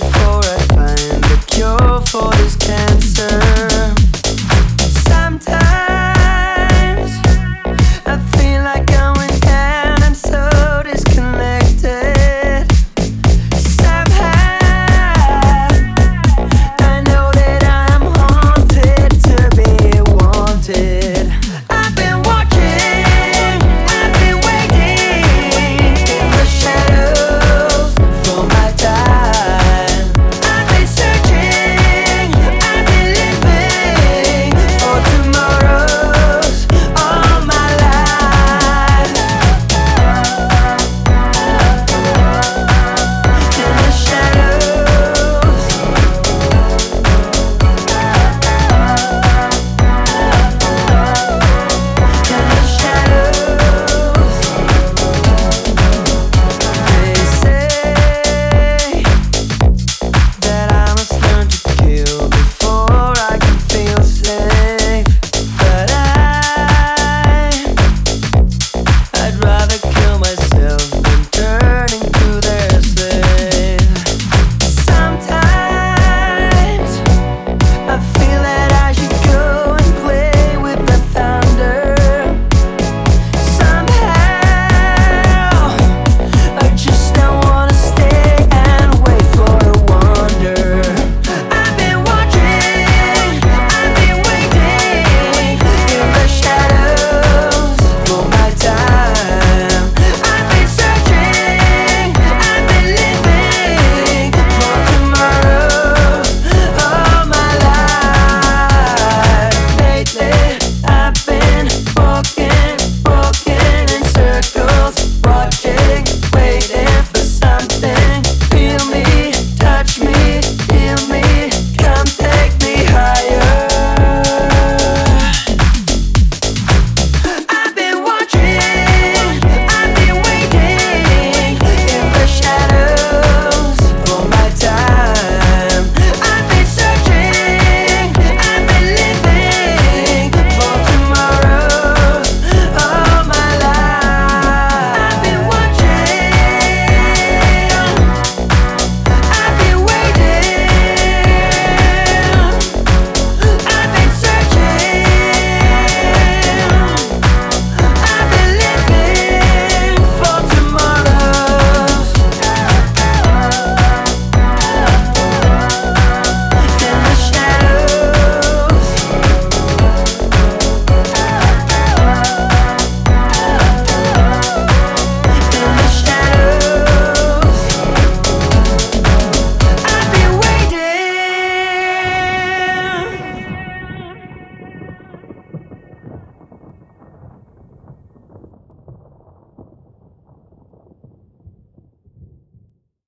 before.